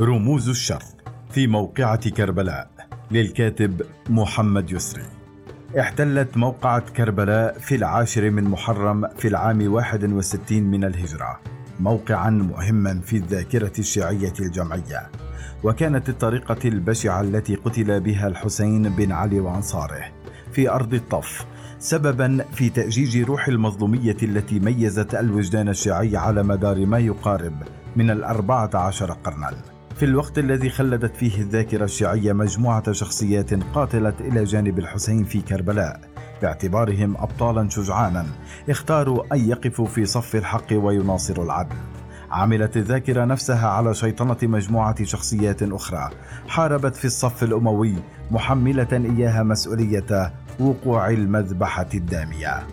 رموز الشر في موقعة كربلاء للكاتب محمد يسري. احتلت موقعة كربلاء في العاشر من محرم في العام 61 من الهجرة موقعا مهما في الذاكرة الشيعية الجمعية. وكانت الطريقة البشعة التي قتل بها الحسين بن علي وأنصاره في أرض الطف سببا في تأجيج روح المظلومية التي ميزت الوجدان الشيعي على مدار ما يقارب من الأربعة عشر قرنا. في الوقت الذي خلدت فيه الذاكرة الشيعية مجموعة شخصيات قاتلت إلى جانب الحسين في كربلاء باعتبارهم أبطالا شجعانا اختاروا أن يقفوا في صف الحق ويناصروا العدل. عملت الذاكرة نفسها على شيطنة مجموعة شخصيات أخرى حاربت في الصف الأموي محملة إياها مسؤولية وقوع المذبحة الدامية.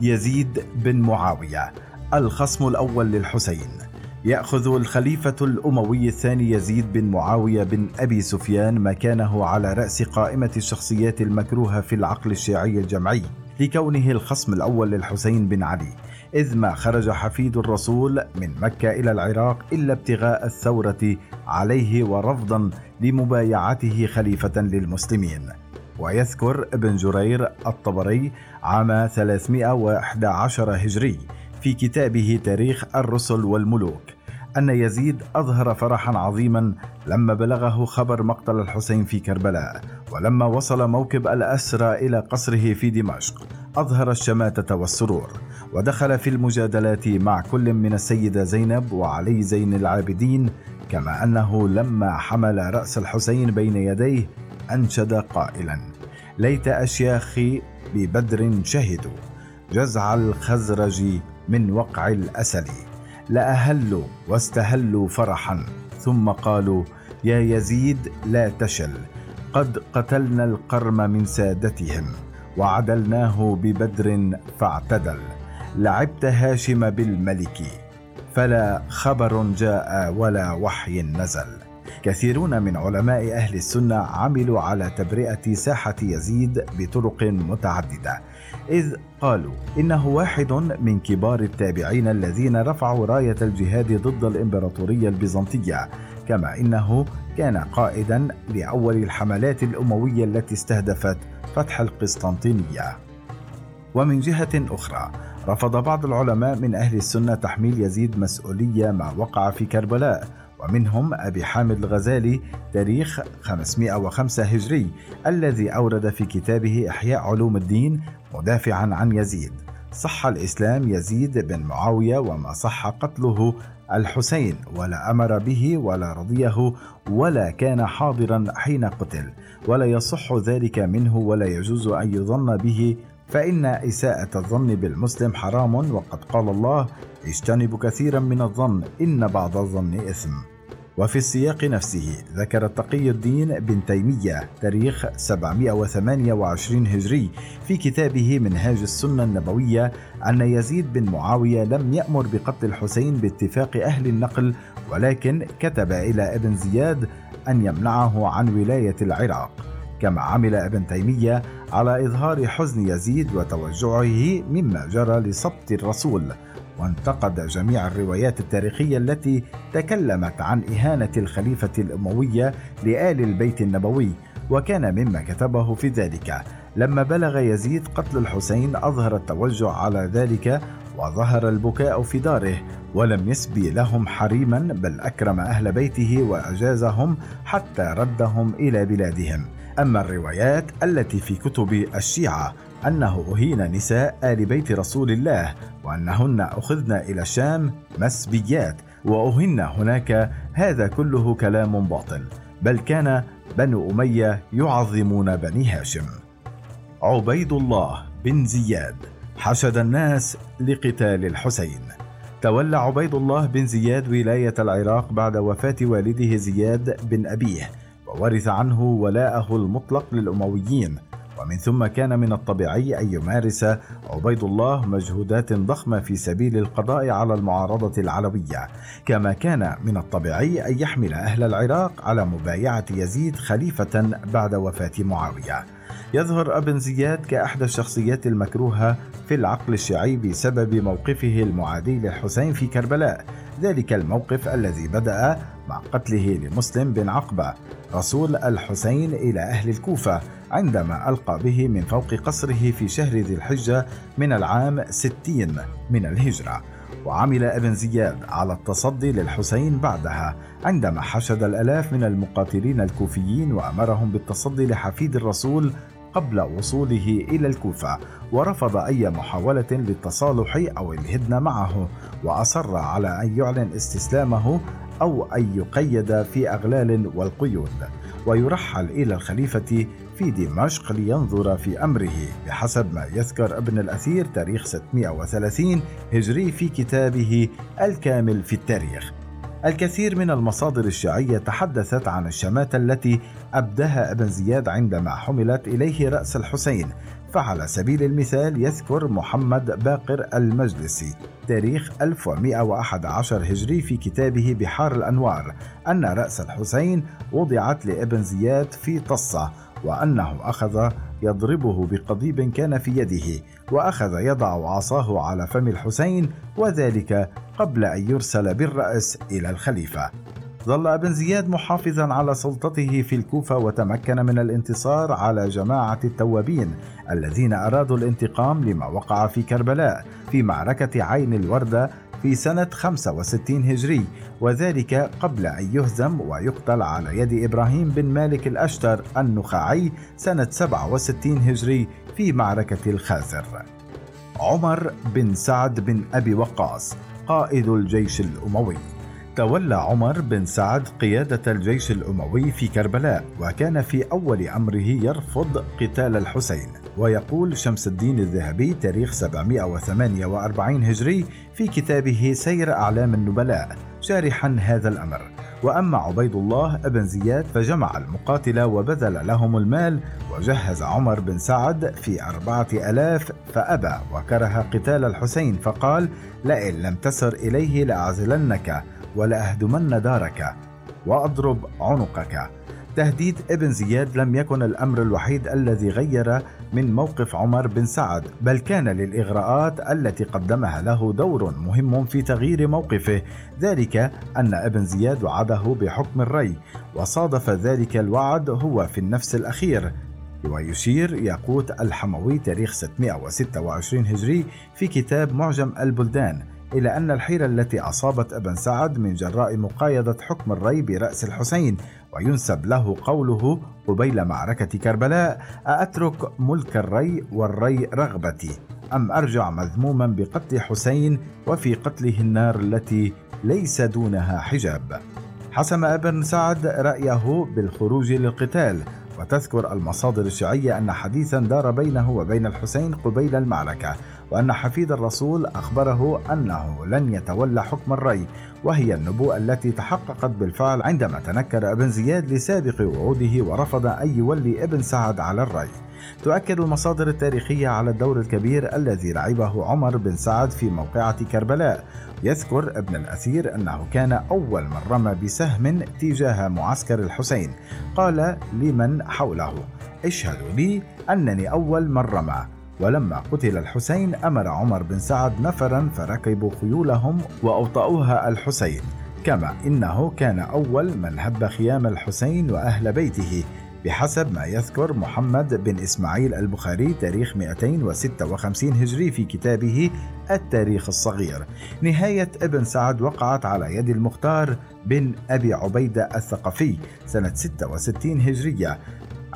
يزيد بن معاوية الخصم الأول للحسين. يأخذ الخليفة الأموي الثاني يزيد بن معاوية بن أبي سفيان مكانه على رأس قائمة الشخصيات المكروهة في العقل الشيعي الجمعي لكونه الخصم الأول للحسين بن علي إذ ما خرج حفيد الرسول من مكة إلى العراق إلا ابتغاء الثورة عليه ورفضا لمبايعته خليفة للمسلمين. ويذكر ابن جرير الطبري عام 311 هجري في كتابه تاريخ الرسل والملوك أن يزيد أظهر فرحا عظيما لما بلغه خبر مقتل الحسين في كربلاء ولما وصل موكب الأسرى إلى قصره في دمشق أظهر الشماتة والسرور ودخل في المجادلات مع كل من السيدة زينب وعلي زين العابدين كما أنه لما حمل رأس الحسين بين يديه أنشد قائلا ليت أشياخي ببدر شهدوا جزع الخزرج من وقع الأسل لأهلوا واستهلوا فرحا ثم قالوا يا يزيد لا تشل. قد قتلنا القرم من سادتهم وعدلناه ببدر فاعتدل. لعبت هاشم بالملك فلا خبر جاء ولا وحي نزل. كثيرون من علماء أهل السنة عملوا على تبرئة ساحة يزيد بطرق متعددة. إذ قالوا إنه واحد من كبار التابعين الذين رفعوا راية الجهاد ضد الإمبراطورية البيزنطية كما إنه كان قائدا لأول الحملات الأموية التي استهدفت فتح القسطنطينية. ومن جهة أخرى رفض بعض العلماء من أهل السنة تحميل يزيد مسؤولية ما وقع في كربلاء ومنهم أبي حامد الغزالي تاريخ 505 هجري الذي أورد في كتابه إحياء علوم الدين مدافعا عن يزيد. صح الإسلام يزيد بن معاوية وما صح قتله الحسين ولا أمر به ولا رضيه ولا كان حاضرا حين قتل ولا يصح ذلك منه ولا يجوز أن يظن به. فإن إساءة الظن بالمسلم حرام وقد قال الله اجتنبوا كثيرا من الظن إن بعض الظن إثم. وفي السياق نفسه ذكر تقي الدين بن تيمية تاريخ 728 هجري في كتابه منهاج السنة النبوية أن يزيد بن معاوية لم يأمر بقتل الحسين باتفاق أهل النقل ولكن كتب إلى ابن زياد أن يمنعه عن ولاية العراق. كما عمل ابن تيمية على إظهار حزن يزيد وتوجعه مما جرى لسبط الرسول. وانتقد جميع الروايات التاريخية التي تكلمت عن إهانة الخليفة الأموية لآل البيت النبوي وكان مما كتبه في ذلك. لما بلغ يزيد قتل الحسين أظهر التوجع على ذلك وظهر البكاء في داره ولم يسبي لهم حريما بل أكرم أهل بيته وأجازهم حتى ردهم إلى بلادهم. أما الروايات التي في كتب الشيعة أنه أهين نساء آل بيت رسول الله وأنهن أخذن إلى الشام مسبيات وأهن هناك هذا كله كلام باطل بل كان بنو أمية يعظمون بني هاشم. عبيد الله بن زياد حشد الناس لقتال الحسين. تولى عبيد الله بن زياد ولاية العراق بعد وفاة والده زياد بن أبيه وورث عنه ولاءه المطلق للأمويين ومن ثم كان من الطبيعي أن يمارس عبيد الله مجهودات ضخمة في سبيل القضاء على المعارضة العلوية. كما كان من الطبيعي أن يحمل أهل العراق على مبايعة يزيد خليفة بعد وفاة معاوية. يظهر أبن زياد كأحد الشخصيات المكروهة في العقل الشيعي بسبب موقفه المعادي للحسين في كربلاء. ذلك الموقف الذي بدأ مع قتله لمسلم بن عقبة. رسول الحسين إلى أهل الكوفة عندما ألقى به من فوق قصره في شهر ذي الحجة من العام ستين من الهجرة. وعمل ابن زياد على التصدي للحسين بعدها عندما حشد الألاف من المقاتلين الكوفيين وأمرهم بالتصدي لحفيد الرسول قبل وصوله إلى الكوفة ورفض أي محاولة للتصالح أو الهدنه معه وأصر على أن يعلن استسلامه أو أن يقيد في أغلال والقيود. ويرحل إلى الخليفة في دمشق لينظر في أمره بحسب ما يذكر ابن الأثير تاريخ 630 هجري في كتابه الكامل في التاريخ. الكثير من المصادر الشيعية تحدثت عن الشماتة التي أبداها ابن زياد عندما حملت إليه رأس الحسين فعلى سبيل المثال يذكر محمد باقر المجلسي تاريخ 1111 هجري في كتابه بحار الأنوار أن رأس الحسين وضعت لابن زياد في طصة وأنه أخذ يضربه بقضيب كان في يده وأخذ يضع عصاه على فم الحسين وذلك قبل أن يرسل بالرأس إلى الخليفة. ظل أبن زياد محافظا على سلطته في الكوفة وتمكن من الانتصار على جماعة التوابين الذين أرادوا الانتقام لما وقع في كربلاء في معركة عين الوردة في سنة 65 هجري وذلك قبل أن يهزم ويقتل على يد إبراهيم بن مالك الأشتر النخعي سنة 67 هجري في معركة الخازر. عمر بن سعد بن أبي وقاص قائد الجيش الأموي. تولى عمر بن سعد قيادة الجيش الأموي في كربلاء وكان في أول أمره يرفض قتال الحسين. ويقول شمس الدين الذهبي تاريخ 748 هجري في كتابه سير أعلام النبلاء شارحا هذا الأمر. وأما عبيد الله بن زياد فجمع المقاتلة وبذل لهم المال وجهز عمر بن سعد في أربعة ألاف فأبى وكره قتال الحسين فقال لئن لم تسر إليه لأعزلنك ولأهدمن دارك وأضرب عنقك. تهديد ابن زياد لم يكن الأمر الوحيد الذي غير من موقف عمر بن سعد بل كان للإغراءات التي قدمها له دور مهم في تغيير موقفه ذلك أن ابن زياد وعده بحكم الري وصادف ذلك الوعد هو في النفس الأخير. ويشير ياقوت الحموي تاريخ 626 هجري في كتاب معجم البلدان إلى أن الحيرة التي أصابت ابن سعد من جراء مقايضة حكم الري برأس الحسين وينسب له قوله قبيل معركة كربلاء أأترك ملك الري والري رغبتي؟ أم أرجع مذموما بقتل حسين وفي قتله النار التي ليس دونها حجاب؟ حسم ابن سعد رأيه بالخروج للقتال وتذكر المصادر الشيعية أن حديثا دار بينه وبين الحسين قبيل المعركة. وأن حفيد الرسول أخبره أنه لن يتولى حكم الري وهي النبوءة التي تحققت بالفعل عندما تنكر ابن زياد لسابق وعوده ورفض أن يولي ابن سعد على الري تؤكد المصادر التاريخية على الدور الكبير الذي لعبه عمر بن سعد في موقعة كربلاء. يذكر ابن الأثير أنه كان أول من رمى بسهم تجاه معسكر الحسين. قال لمن حوله؟ اشهدوا لي أنني أول من رمى. ولما قتل الحسين أمر عمر بن سعد نفرا فركبوا خيولهم وأوطأوها الحسين كما إنه كان أول من هب خيام الحسين وأهل بيته بحسب ما يذكر محمد بن إسماعيل البخاري تاريخ 256 هجري في كتابه التاريخ الصغير. نهاية ابن سعد وقعت على يد المختار بن أبي عبيدة الثقفي سنة 66 هجرية.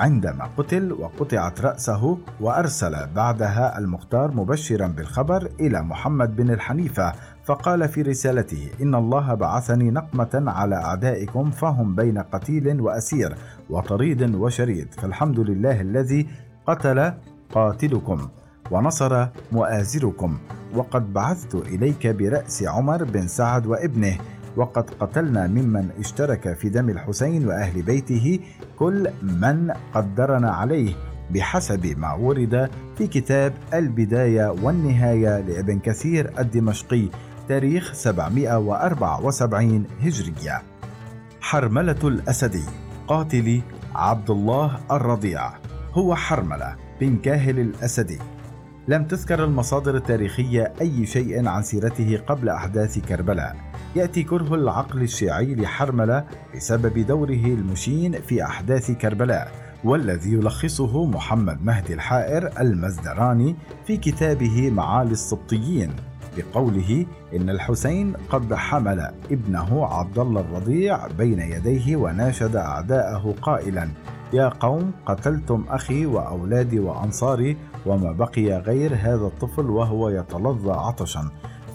عندما قتل وقطعت رأسه وأرسل بعدها المختار مبشرا بالخبر إلى محمد بن الحنيفة فقال في رسالته إن الله بعثني نقمة على أعدائكم فهم بين قتيل وأسير وطريد وشريد فالحمد لله الذي قتل قاتلكم ونصر مؤازركم وقد بعثت إليك برأس عمر بن سعد وابنه وقد قتلنا ممن اشترك في دم الحسين وأهل بيته كل من قدرنا عليه بحسب ما ورد في كتاب البداية والنهاية لابن كثير الدمشقي تاريخ 774 هجرية. حرملة الاسدي قاتل عبد الله الرضيع. هو حرملة بن كاهل الاسدي لم تذكر المصادر التاريخية أي شيء عن سيرته قبل أحداث كربلاء. يأتي كره العقل الشيعي لحرملة بسبب دوره المشين في أحداث كربلاء والذي يلخصه محمد مهدي الحائر المزدراني في كتابه معالي السبطيين بقوله إن الحسين قد حمل ابنه عبد الله الرضيع بين يديه وناشد أعداءه قائلا يا قوم قتلتم أخي وأولادي وأنصاري وما بقي غير هذا الطفل وهو يتلظى عطشا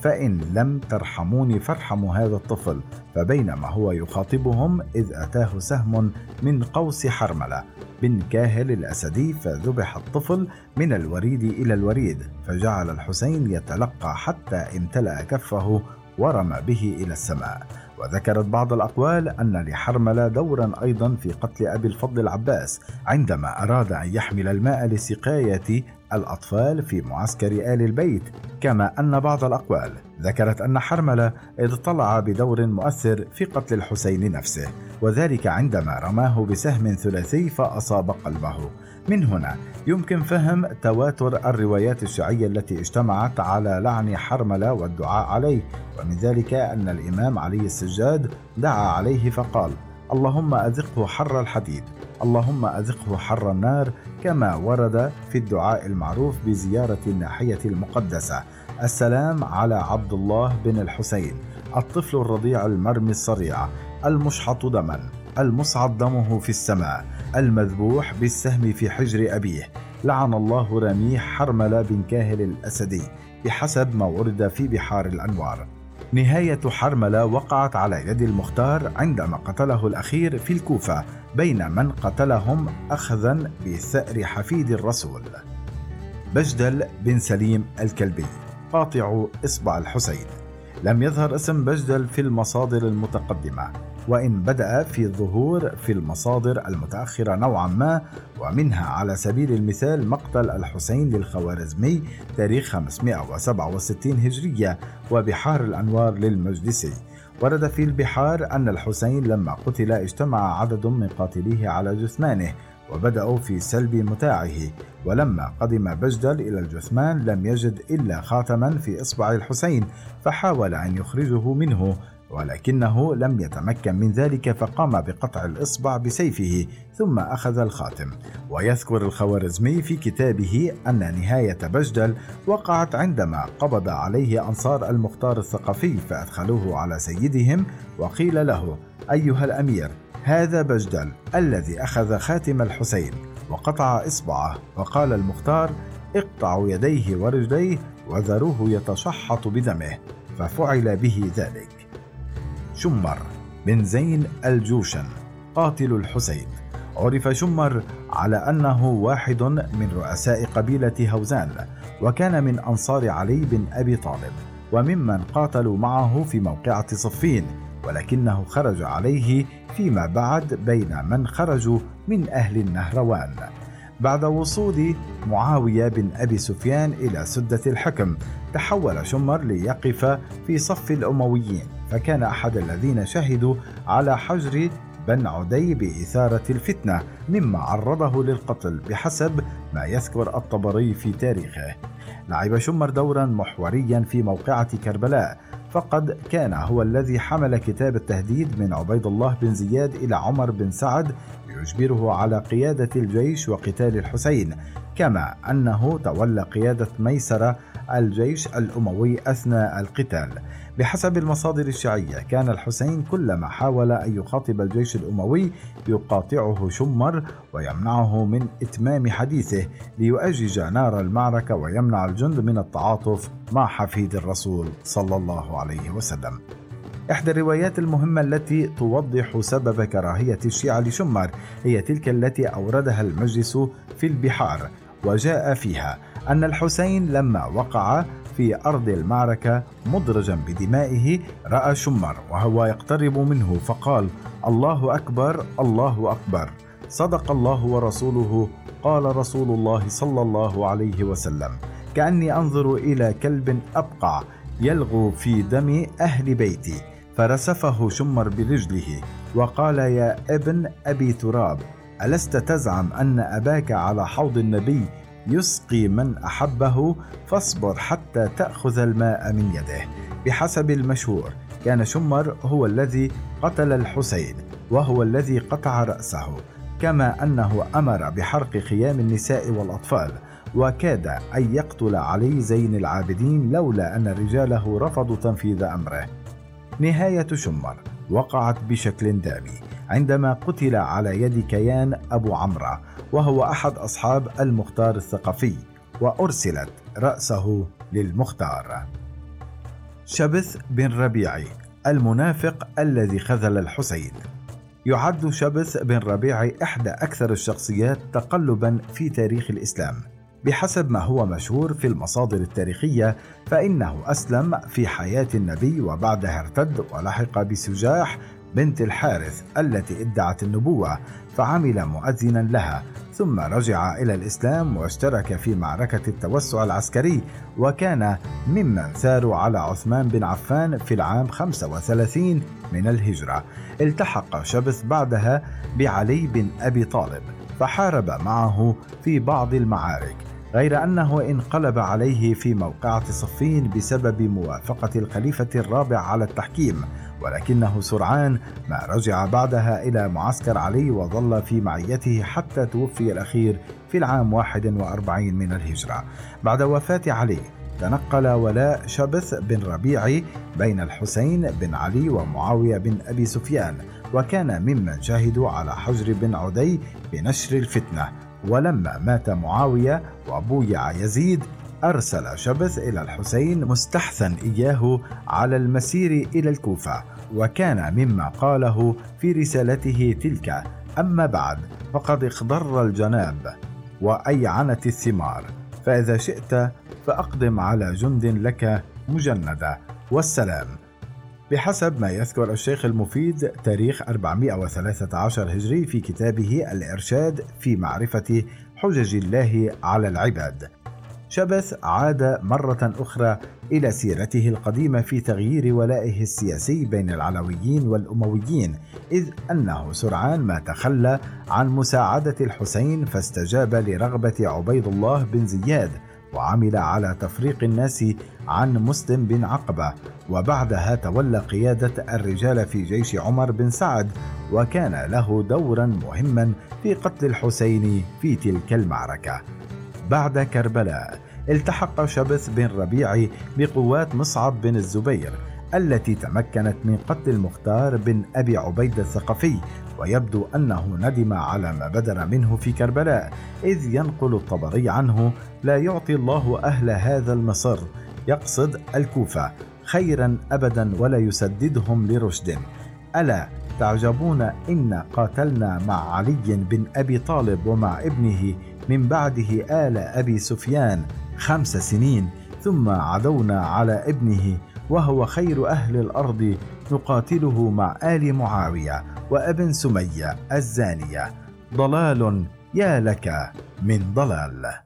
فإن لم ترحموني فارحموا هذا الطفل فبينما هو يخاطبهم إذ أتاه سهم من قوس حرملة بن كاهل الأسدي فذبح الطفل من الوريد إلى الوريد فجعل الحسين يتلقى حتى امتلأ كفه ورمى به إلى السماء. وذكرت بعض الأقوال أن لحرملة دورا أيضا في قتل أبي الفضل العباس عندما أراد أن يحمل الماء لسقاية الأطفال في معسكر آل البيت. كما أن بعض الأقوال ذكرت أن حرملة اطلع بدور مؤثر في قتل الحسين نفسه وذلك عندما رماه بسهم ثلاثي فأصاب قلبه. من هنا يمكن فهم تواتر الروايات الشيعية التي اجتمعت على لعن حرملة والدعاء عليه ومن ذلك أن الإمام علي السجاد دعا عليه فقال اللهم أذقه حر الحديد اللهم أذقه حر النار كما ورد في الدعاء المعروف بزيارة الناحية المقدسة. السلام على عبد الله بن الحسين الطفل الرضيع المرمي الصريع المشحط دما المصعد دمه في السماء المذبوح بالسهم في حجر أبيه. لعن الله رميح حرملة بن كاهل الأسدي بحسب ما ورد في بحار الأنوار. نهاية حرملة وقعت على يد المختار عندما قتله الأخير في الكوفة. بين من قتلهم أخذا بثأر حفيد الرسول. بجدل بن سليم الكلبي. قاطع إصبع الحسين. لم يظهر اسم بجدل في المصادر المتقدمة وإن بدأ في الظهور في المصادر المتأخرة نوعا ما ومنها على سبيل المثال مقتل الحسين للخوارزمي تاريخ 567 هجرية وبحار الأنوار للمجلسي. ورد في البحار أن الحسين لما قتل اجتمع عدد من قاتليه على جثمانه وبدأوا في سلب متاعه ولما قدم بجدل إلى الجثمان لم يجد إلا خاتما في إصبع الحسين فحاول أن يخرجه منه ولكنه لم يتمكن من ذلك فقام بقطع الإصبع بسيفه ثم أخذ الخاتم. ويذكر الخوارزمي في كتابه أن نهاية بجدل وقعت عندما قبض عليه أنصار المختار الثقفي فأدخلوه على سيدهم وقيل له أيها الأمير هذا بجدل الذي أخذ خاتم الحسين. وقطع إصبعه وقال المختار اقطعوا يديه ورجليه وذروه يتشحط بدمه. ففعل به ذلك. شمر بن زين الجوشن قاتل الحسين. عرف شمر على أنه واحد من رؤساء قبيلة هوزان وكان من أنصار علي بن أبي طالب وممن قاتلوا معه في موقعة صفين ولكنه خرج عليه فيما بعد بين من خرجوا من أهل النهروان. بعد وصول معاوية بن أبي سفيان إلى سدة الحكم تحول شمر ليقف في صف الأمويين. فكان أحد الذين شهدوا على حجر بن عدي بإثارة الفتنة مما عرضه للقتل بحسب ما يذكر الطبري في تاريخه. لعب شمر دورا محوريا في موقعة كربلاء فقد كان هو الذي حمل كتاب التهديد من عبيد الله بن زياد إلى عمر بن سعد ليجبره على قيادة الجيش وقتال الحسين كما أنه تولى قيادة ميسرة الجيش الأموي أثناء القتال. بحسب المصادر الشيعية كان الحسين كلما حاول أن يخاطب الجيش الأموي يقاطعه شمر ويمنعه من إتمام حديثه ليؤجج نار المعركة ويمنع الجند من التعاطف مع حفيد الرسول صلى الله عليه وسلم. إحدى الروايات المهمة التي توضح سبب كراهية الشيعة لشمر هي تلك التي أوردها المجلس في البحار وجاء فيها أن الحسين لما وقع في أرض المعركة مدرجا بدمائه رأى شمر وهو يقترب منه فقال الله أكبر الله أكبر. صدق الله ورسوله قال رسول الله صلى الله عليه وسلم. كأني أنظر إلى كلب أبقع يلغو في دم أهل بيتي. فرسفه شمر برجله وقال يا ابن أبي تراب ألست تزعم أن أباك على حوض النبي يسقي من أحبه فاصبر حتى تأخذ الماء من يده. بحسب المشهور كان شمر هو الذي قتل الحسين وهو الذي قطع رأسه. كما أنه أمر بحرق خيام النساء والأطفال وكاد أن يقتل علي زين العابدين لولا أن رجاله رفضوا تنفيذ أمره. نهاية شمر. وقعت بشكل دامي. عندما قتل على يد كيان أبو عمرو وهو أحد أصحاب المختار الثقفي وأرسلت رأسه للمختار. شبث بن ربيعي المنافق الذي خذل الحسين. يعد شبث بن ربيعي إحدى أكثر الشخصيات تقلبا في تاريخ الإسلام. بحسب ما هو مشهور في المصادر التاريخية فإنه أسلم في حياة النبي وبعدها ارتد ولحق بسجاح بنت الحارث التي ادعت النبوة فعمل مؤذنا لها ثم رجع إلى الإسلام واشترك في معركة التوسع العسكري وكان ممن ثاروا على عثمان بن عفان في العام 35 من الهجرة. التحق شبث بعدها بعلي بن أبي طالب فحارب معه في بعض المعارك غير أنه انقلب عليه في موقعة صفين بسبب موافقة الخليفة الرابع على التحكيم. ولكنه سرعان ما رجع بعدها إلى معسكر علي وظل في معيته حتى توفي الأخير في العام 41 من الهجرة. بعد وفاة علي تنقل ولاء شبث بن ربيعي بين الحسين بن علي ومعاوية بن أبي سفيان وكان ممن شهدوا على حجر بن عدي بنشر الفتنة. ولما مات معاوية وبويع يزيد أرسل شبث إلى الحسين مستحثا إياه على المسير إلى الكوفة وكان مما قاله في رسالته تلك أما بعد فقد اخضر الجناب وأيعنت الثمار فإذا شئت فأقدم على جند لك مجندة. والسلام. بحسب ما يذكر الشيخ المفيد تاريخ 413 هجري في كتابه الإرشاد في معرفة حجج الله على العباد. شبث عاد مرة أخرى إلى سيرته القديمة في تغيير ولائه السياسي بين العلويين والأمويين إذ أنه سرعان ما تخلى عن مساعدة الحسين فاستجاب لرغبة عبيد الله بن زياد وعمل على تفريق الناس عن مسلم بن عقبة. وبعدها تولى قيادة الرجال في جيش عمر بن سعد وكان له دورا مهما في قتل الحسين في تلك المعركة. بعد كربلاء التحق شبث بن ربيع بقوات مصعب بن الزبير التي تمكنت من قتل المختار بن أبي عبيد الثقفي ويبدو أنه ندم على ما بدر منه في كربلاء إذ ينقل الطبري عنه لا يعطي الله أهل هذا المصر يقصد الكوفة خيرا ابدا ولا يسددهم لرشد. ألا تعجبون إن قاتلنا مع علي بن أبي طالب ومع ابنه من بعده آل أبي سفيان خمس سنين ثم عدونا على ابنه وهو خير أهل الأرض نقاتله مع آل معاوية وأبن سمية الزانية. ضلال يا لك من ضلال.